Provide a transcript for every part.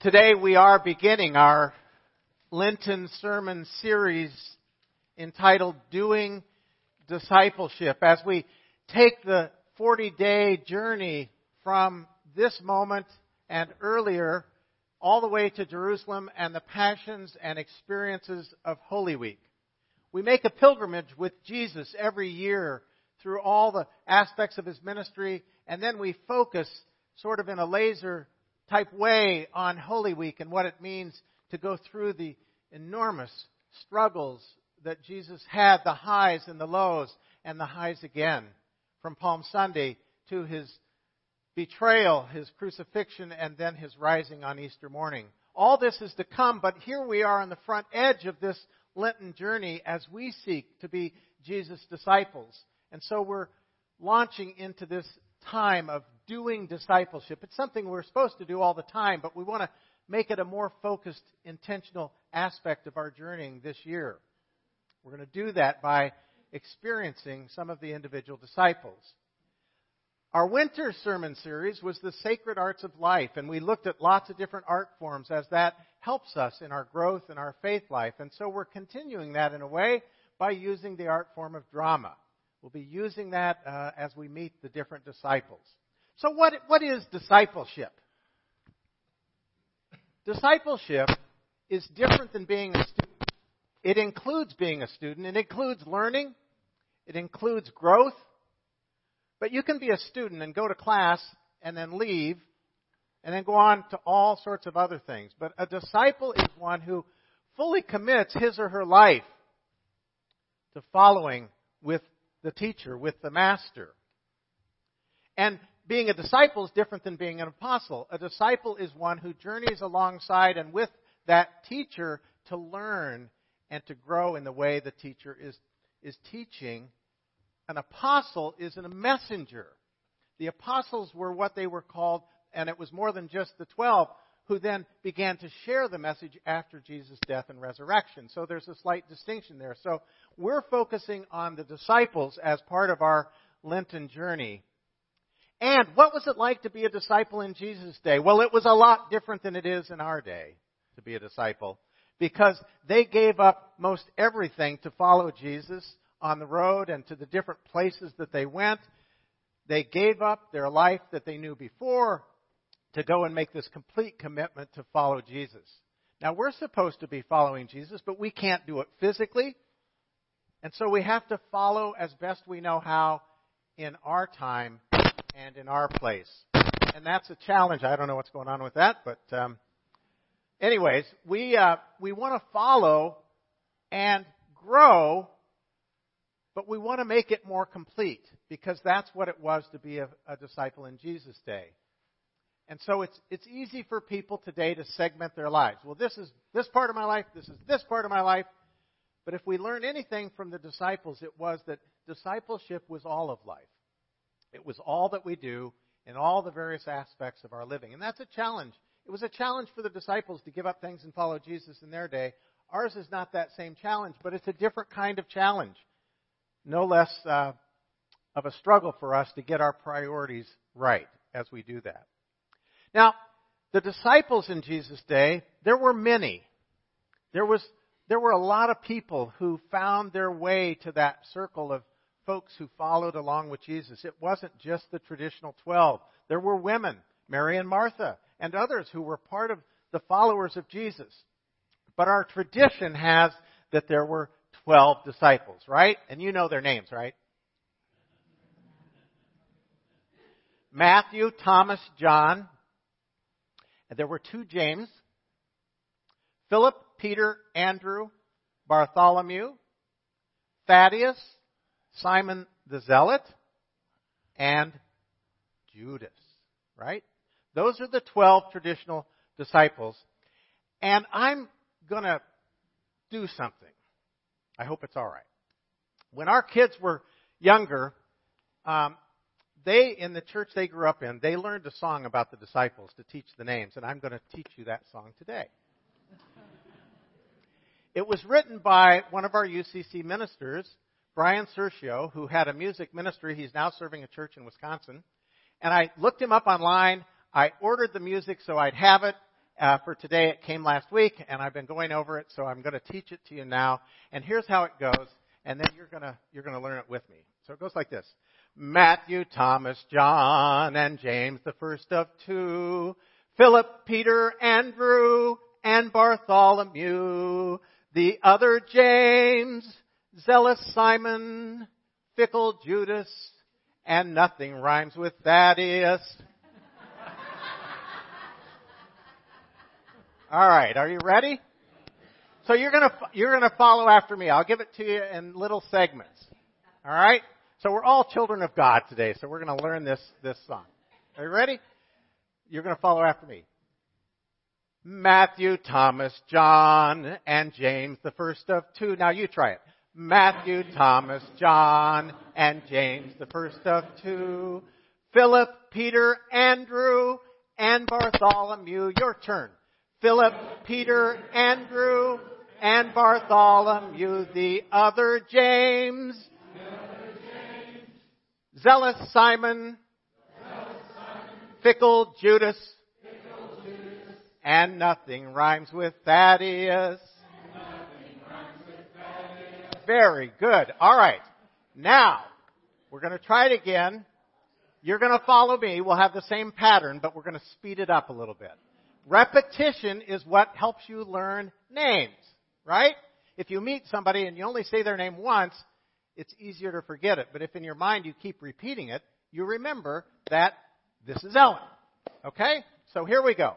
Today we are beginning our Lenten sermon series entitled Doing Discipleship as we take the 40 day journey from this moment and earlier all the way to Jerusalem and the passions and experiences of Holy Week. We make a pilgrimage with Jesus every year through all the aspects of his ministry and then we focus sort of in a laser type way on Holy Week and what it means to go through the enormous struggles that Jesus had, the highs and the lows, and the highs again, from Palm Sunday to his betrayal, his crucifixion, and then his rising on Easter morning. All this is to come, but here we are on the front edge of this Lenten journey as we seek to be Jesus' disciples. And so we're launching into this time of doing discipleship. It's something we're supposed to do all the time, but we want to make it a more focused, intentional aspect of our journeying this year. We're going to do that by experiencing some of the individual disciples. Our winter sermon series was the sacred arts of life, and we looked at lots of different art forms as that helps us in our growth and our faith life. And so we're continuing that in a way by using the art form of drama. We'll be using that uh, as we meet the different disciples. So, what, what is discipleship? Discipleship is different than being a student. It includes being a student, it includes learning, it includes growth. But you can be a student and go to class and then leave and then go on to all sorts of other things. But a disciple is one who fully commits his or her life to following with the teacher, with the master. And being a disciple is different than being an apostle. A disciple is one who journeys alongside and with that teacher to learn and to grow in the way the teacher is, is teaching. An apostle is a messenger. The apostles were what they were called, and it was more than just the twelve who then began to share the message after Jesus' death and resurrection. So there's a slight distinction there. So we're focusing on the disciples as part of our Lenten journey. And what was it like to be a disciple in Jesus' day? Well, it was a lot different than it is in our day to be a disciple because they gave up most everything to follow Jesus on the road and to the different places that they went. They gave up their life that they knew before to go and make this complete commitment to follow Jesus. Now, we're supposed to be following Jesus, but we can't do it physically. And so we have to follow as best we know how in our time and in our place. And that's a challenge. I don't know what's going on with that, but um, anyways, we uh, we want to follow and grow, but we want to make it more complete because that's what it was to be a, a disciple in Jesus' day. And so it's, it's easy for people today to segment their lives. Well, this is this part of my life, this is this part of my life. But if we learn anything from the disciples, it was that discipleship was all of life. It was all that we do in all the various aspects of our living. And that's a challenge. It was a challenge for the disciples to give up things and follow Jesus in their day. Ours is not that same challenge, but it's a different kind of challenge. No less uh, of a struggle for us to get our priorities right as we do that. Now, the disciples in Jesus' day, there were many. There was there were a lot of people who found their way to that circle of folks who followed along with Jesus. It wasn't just the traditional 12. There were women, Mary and Martha, and others who were part of the followers of Jesus. But our tradition has that there were 12 disciples, right? And you know their names, right? Matthew, Thomas, John, and there were two James, Philip, Peter, Andrew, Bartholomew, Thaddeus, Simon the Zealot, and Judas, right? Those are the 12 traditional disciples. And I'm going to do something. I hope it's all right. When our kids were younger, um, they, in the church they grew up in, they learned a song about the disciples to teach the names, and I'm going to teach you that song today. it was written by one of our UCC ministers, Brian Sergio, who had a music ministry. He's now serving a church in Wisconsin. And I looked him up online. I ordered the music so I'd have it, uh, for today. It came last week, and I've been going over it, so I'm going to teach it to you now. And here's how it goes, and then you're going to you're going to learn it with me. So it goes like this: Matthew, Thomas, John, and James, the first of two. Philip, Peter, Andrew, and Bartholomew. The other James, zealous Simon, fickle Judas, and nothing rhymes with Thaddeus. All right, are you ready? So you're gonna you're gonna follow after me. I'll give it to you in little segments. All right. So we're all children of God today. So we're gonna learn this this song. Are you ready? You're gonna follow after me. Matthew, Thomas, John, and James, the first of two. Now you try it. Matthew, Thomas, John, and James, the first of two. Philip, Peter, Andrew, and Bartholomew. Your turn. Philip, Peter, Andrew, and Bartholomew, the other James, zealous Simon, fickle Judas, and nothing rhymes with Thaddeus. Very good. All right. Now, we're going to try it again. You're going to follow me. We'll have the same pattern, but we're going to speed it up a little bit. Repetition is what helps you learn names, right? If you meet somebody and you only say their name once, it's easier to forget it. But if in your mind you keep repeating it, you remember that this is Ellen. Okay? So here we go.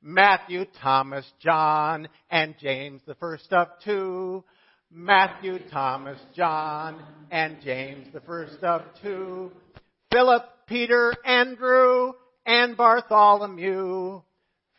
Matthew, Thomas, John, and James, the first of two. Matthew, Thomas, John, and James, the first of two. Philip, Peter, Andrew, and Bartholomew.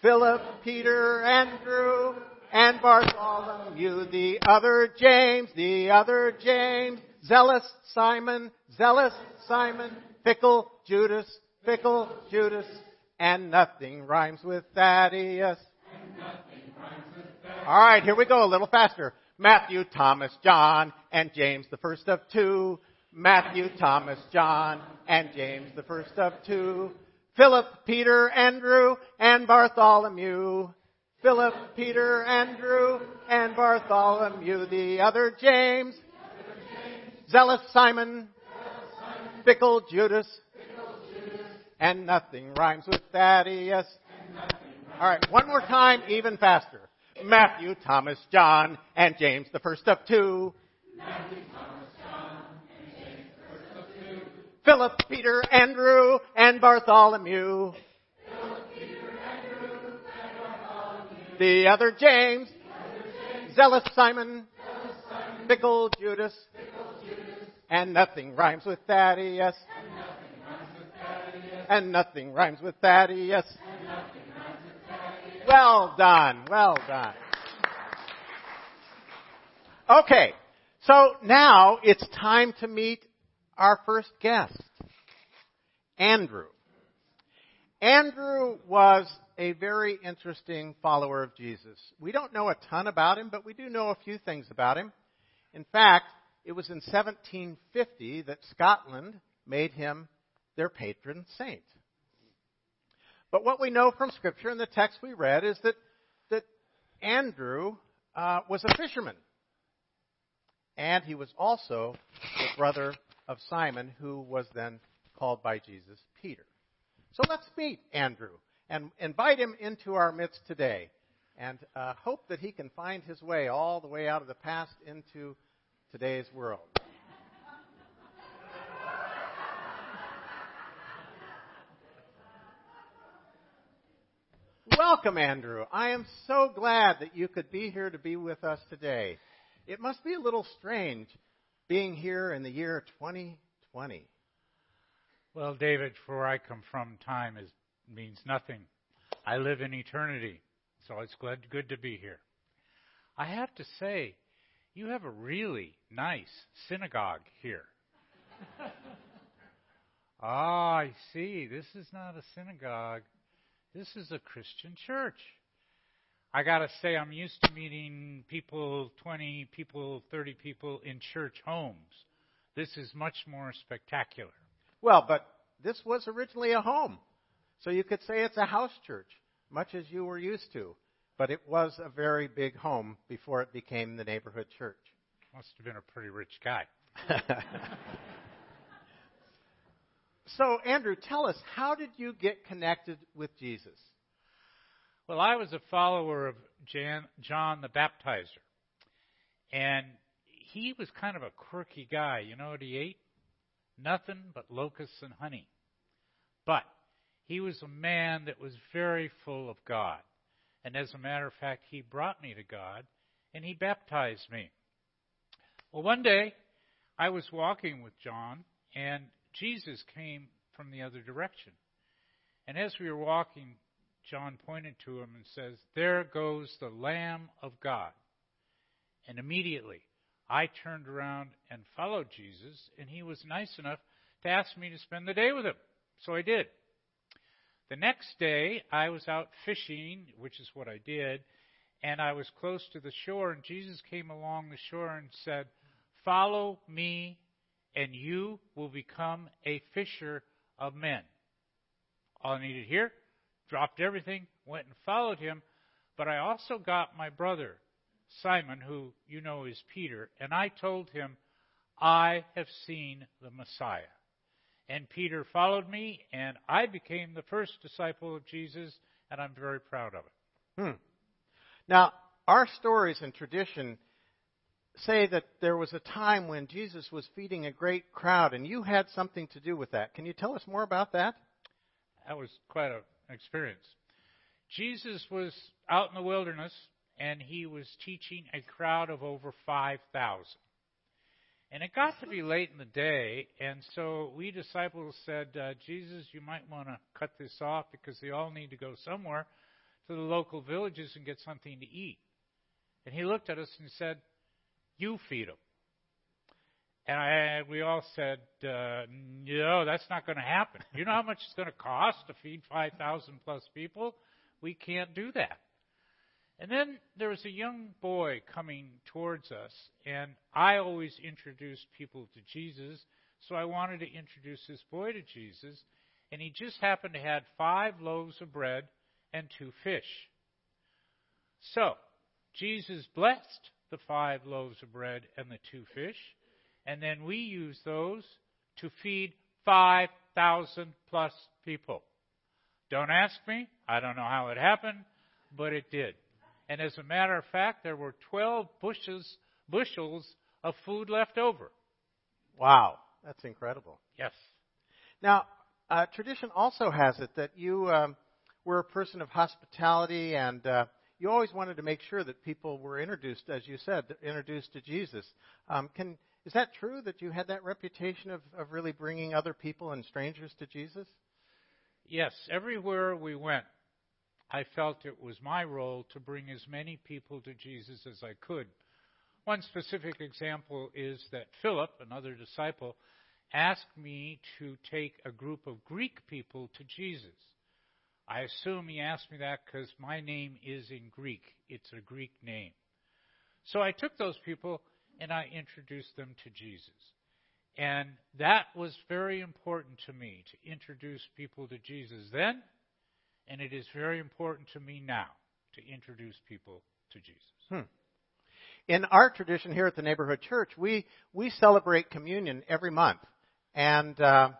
Philip, Peter, Andrew, and Bartholomew, the other James, the other James, zealous Simon, zealous Simon, fickle Judas, fickle Judas, and nothing rhymes with Thaddeus. Rhymes with Thaddeus. All right, here we go, a little faster. Matthew, Thomas, John, and James, the first of two. Matthew, Thomas, John, and James, the first of two. Philip, Peter, Andrew, and Bartholomew. Philip, Peter, Andrew, and Bartholomew. The other James. Zealous Simon. Fickle Judas. And nothing rhymes with Thaddeus. All right, one more time, even faster. Matthew, Thomas, John, and James, the first of two. Matthew, Philip, Peter, Andrew, and Bartholomew. The other James, The other James. zealous Simon, Zealous Simon. fickle Judas, and nothing rhymes with Thaddeus. And nothing rhymes with Thaddeus. Well done, well done. Okay, so now it's time to meet our first guest, Andrew. Andrew was a very interesting follower of Jesus. We don't know a ton about him, but we do know a few things about him. In fact, it was in 1750 that Scotland made him their patron saint. But what we know from Scripture and the text we read is that, that Andrew uh, was a fisherman. And he was also the brother of Simon, who was then called by Jesus Peter. So let's meet Andrew and invite him into our midst today and uh, hope that he can find his way all the way out of the past into today's world. Welcome, Andrew. I am so glad that you could be here to be with us today. It must be a little strange being here in the year 2020? Well, David, where I come from, time is, means nothing. I live in eternity, so it's good, good to be here. I have to say, you have a really nice synagogue here. ah, I see. This is not a synagogue. This is a Christian church. I got to say, I'm used to meeting people, 20 people, 30 people in church homes. This is much more spectacular. Well, but this was originally a home. So you could say it's a house church. much as you were used to. But it was a very big home before it became the neighborhood church. Must have been a pretty rich guy. so, Andrew, tell us, how did you get connected with Jesus? Well, I was a follower of Jan, John the Baptizer. And he was kind of a quirky guy. You know what he ate? Nothing but locusts and honey. But he was a man that was very full of God. And as a matter of fact, he brought me to God and he baptized me. Well, one day I was walking with John and Jesus came from the other direction. And as we were walking, John pointed to him and says, There goes the Lamb of God. And immediately I turned around and followed Jesus, and he was nice enough to ask me to spend the day with him. So I did. The next day, I was out fishing, which is what I did, and I was close to the shore, and Jesus came along the shore and said, Follow me, and you will become a fisher of men. All I needed here, dropped everything, went and followed him, but I also got my brother, Simon, who you know is Peter, and I told him, I have seen the Messiah. And Peter followed me, and I became the first disciple of Jesus, and I'm very proud of it. Hmm. Now, our stories and tradition say that there was a time when Jesus was feeding a great crowd, and you had something to do with that. Can you tell us more about that? That was quite an experience. Jesus was out in the wilderness, and he was teaching a crowd of over 5,000. And it got to be late in the day, and so we disciples said, uh, Jesus, you might want to cut this off because they all need to go somewhere to the local villages and get something to eat. And he looked at us and said, You feed them. And I, we all said, uh, No, that's not going to happen. You know how much it's going to cost to feed 5,000 plus people? We can't do that. And then there was a young boy coming towards us, and I always introduced people to Jesus, so I wanted to introduce this boy to Jesus, and he just happened to have five loaves of bread and two fish. So, Jesus blessed the five loaves of bread and the two fish, and then we used those to feed 5,000 plus people. Don't ask me. I don't know how it happened, but it did. And as a matter of fact, there were 12 bushes, bushels of food left over. Wow, that's incredible. Yes. Now, uh, tradition also has it that you um, were a person of hospitality and uh, you always wanted to make sure that people were introduced, as you said, introduced to Jesus. Um, can, is that true that you had that reputation of, of really bringing other people and strangers to Jesus? Yes, everywhere we went, I felt it was my role to bring as many people to Jesus as I could. One specific example is that Philip, another disciple, asked me to take a group of Greek people to Jesus. I assume he asked me that because my name is in Greek. It's a Greek name. So I took those people and I introduced them to Jesus. And that was very important to me to introduce people to Jesus then and it is very important to me now to introduce people to Jesus. Hmm. In our tradition here at the neighborhood church, we we celebrate communion every month. And uh,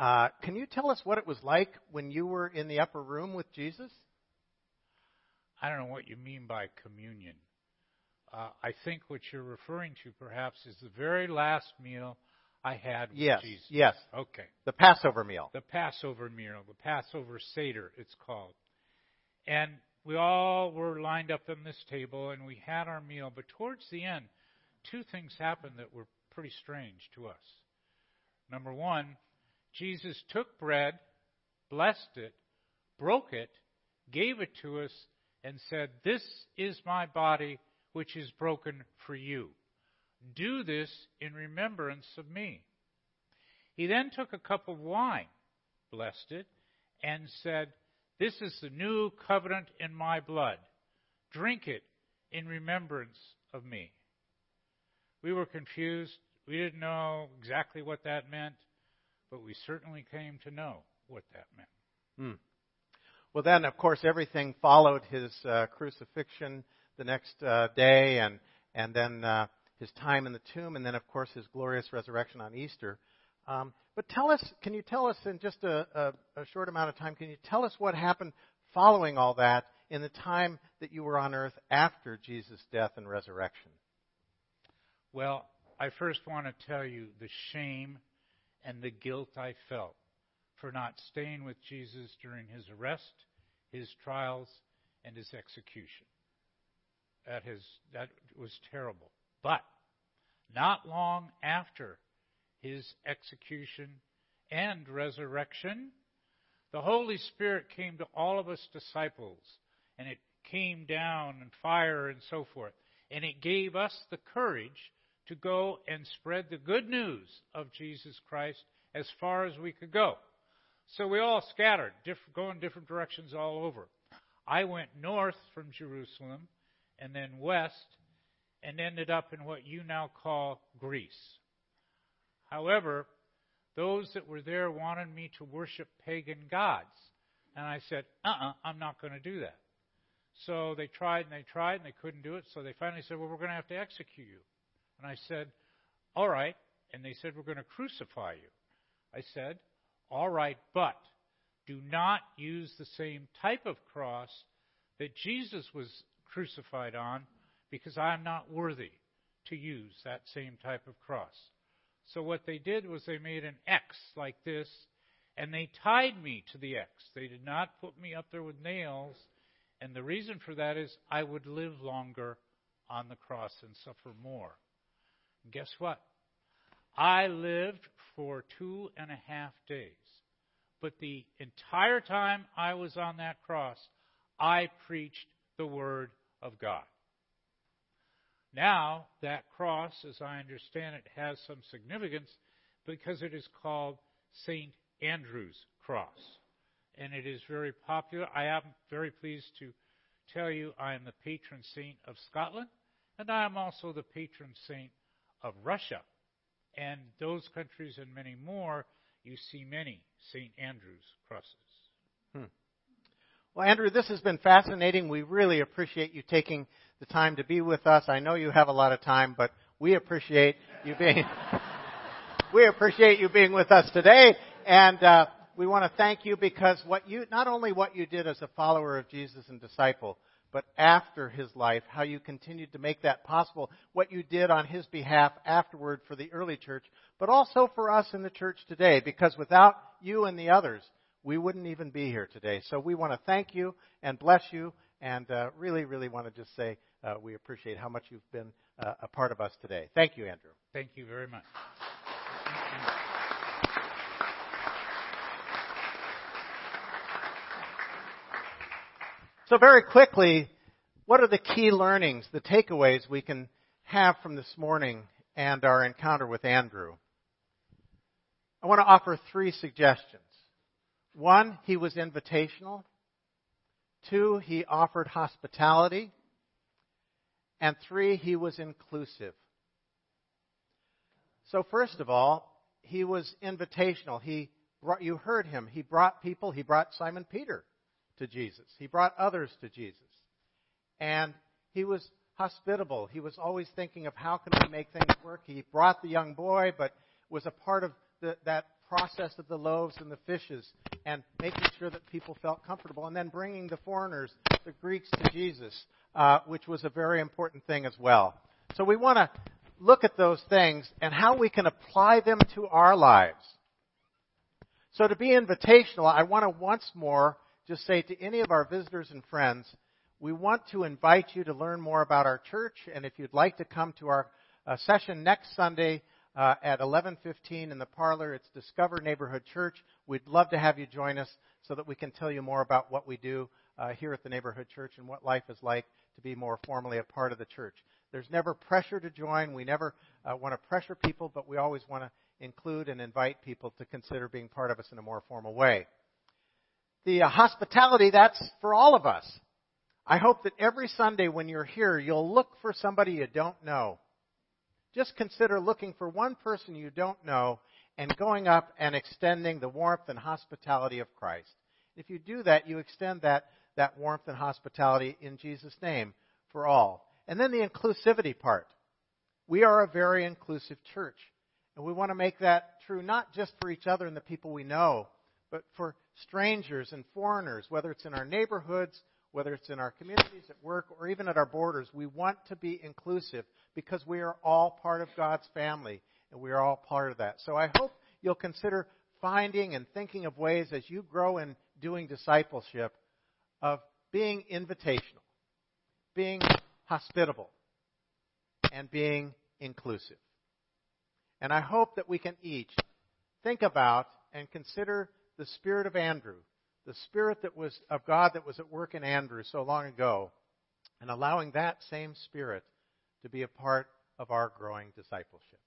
uh, can you tell us what it was like when you were in the upper room with Jesus? I don't know what you mean by communion. Uh, I think what you're referring to perhaps is the very last meal I had with yes, Jesus. Yes. Okay. The Passover meal. The Passover meal, the Passover Seder, it's called. And we all were lined up on this table and we had our meal, but towards the end, two things happened that were pretty strange to us. Number one, Jesus took bread, blessed it, broke it, gave it to us, and said, This is my body which is broken for you. Do this in remembrance of me. He then took a cup of wine, blessed it, and said, This is the new covenant in my blood. Drink it in remembrance of me. We were confused. We didn't know exactly what that meant, but we certainly came to know what that meant. Hmm. Well, then, of course, everything followed his uh, crucifixion the next uh, day, and and then uh, his time in the tomb, and then, of course, his glorious resurrection on Easter. Um, but tell us, can you tell us in just a, a, a short amount of time? Can you tell us what happened following all that in the time that you were on earth after Jesus' death and resurrection? Well, I first want to tell you the shame and the guilt I felt for not staying with Jesus during his arrest, his trials, and his execution. That, has, that was terrible. But not long after his execution and resurrection, the Holy Spirit came to all of us disciples, and it came down in fire and so forth. And it gave us the courage to go and spread the good news of Jesus Christ as far as we could go. So we all scattered, diff- going different directions all over. I went north from Jerusalem and then west and ended up in what you now call Greece. However, those that were there wanted me to worship pagan gods. And I said, uh uh-uh, uh, i am not going to do that. So they tried and they tried and they couldn't do it. So they finally said, well, we're going to have to execute you. And I said, all right. And they said, we're going to crucify you. I said, all right, but do not use the same type of cross that Jesus was crucified on because I am not worthy to use that same type of cross. So what they did was they made an X like this and they tied me to the X. They did not put me up there with nails. And the reason for that is I would live longer on the cross and suffer more. Guess what? I lived for two and a half days. But the entire time I was on that cross, I preached the Word of God. Now, that cross, as I understand it, has some significance because it is called St. Andrew's Cross. And it is very popular. I am very pleased to tell you I am the patron saint of Scotland, and I am also the patron saint of Russia. And those countries and many more, you see many St. Andrew's crosses. Hmm. Well, Andrew, this has been fascinating. We really appreciate you taking the time to be with us. I know you have a lot of time, but we appreciate you being we appreciate you being with us today, and uh, we want to thank you because what you not only what you did as a follower of Jesus and disciple, but after his life, how you continued to make that possible, what you did on his behalf afterward for the early church, but also for us in the church today, because without you and the others, we wouldn't even be here today. So we want to thank you and bless you, and uh, really, really want to just say uh, we appreciate how much you've been uh, a part of us today. Thank you, Andrew. Thank you very much. So, very quickly, what are the key learnings, the takeaways we can have from this morning and our encounter with Andrew? I want to offer three suggestions. One, he was invitational. Two, he offered hospitality. And three, he was inclusive. So, first of all, he was invitational. He brought, you heard him. He brought people, he brought Simon Peter to Jesus. He brought others to Jesus. And he was hospitable. He was always thinking of how can we make things work. He brought the young boy, but was a part of the, that process of the loaves and the fishes and making sure that people felt comfortable. And then bringing the foreigners, the Greeks, to Jesus, uh, which was a very important thing as well. So we want to look at those things and how we can apply them to our lives. So to be invitational, I want to once more just say to any of our visitors and friends, we want to invite you to learn more about our church, and if you'd like to come to our uh, session next Sunday uh, at 11:15 in the parlor, it's Discover Neighborhood Church. We'd love to have you join us so that we can tell you more about what we do uh, here at the neighborhood church and what life is like to be more formally a part of the church. There's never pressure to join. We never uh, want to pressure people, but we always want to include and invite people to consider being part of us in a more formal way the uh, hospitality, that's for all of us. I hope that every Sunday when you're here, you'll look for somebody you don't know. Just consider looking for one person you don't know and going up and extending the warmth and hospitality of Christ. If you do that, you extend that, that warmth and hospitality in Jesus' name for all. And then the inclusivity part. We are a very inclusive church. And we want to make that true not just for each other and the people we know, but for strangers and foreigners, whether it's in our neighborhoods, whether it's in our communities, at work, or even at our borders. We want to be inclusive because we are all part of God's family and we are all part of that. So I hope you'll consider finding and thinking of ways as you grow in doing discipleship of being invitational, being hospitable, and being inclusive. And I hope that we can each think about and consider the spirit of Andrew, the spirit that was of God that was at work in Andrew so long ago, and allowing that same spirit to be a part of our growing discipleship.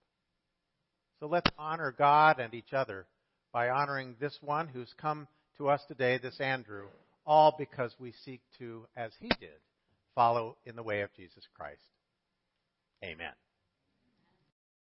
So let's honor God and each other by honoring this one who's come to us today, this Andrew, all because we seek to, as he did, follow in the way of Jesus Christ. Amen.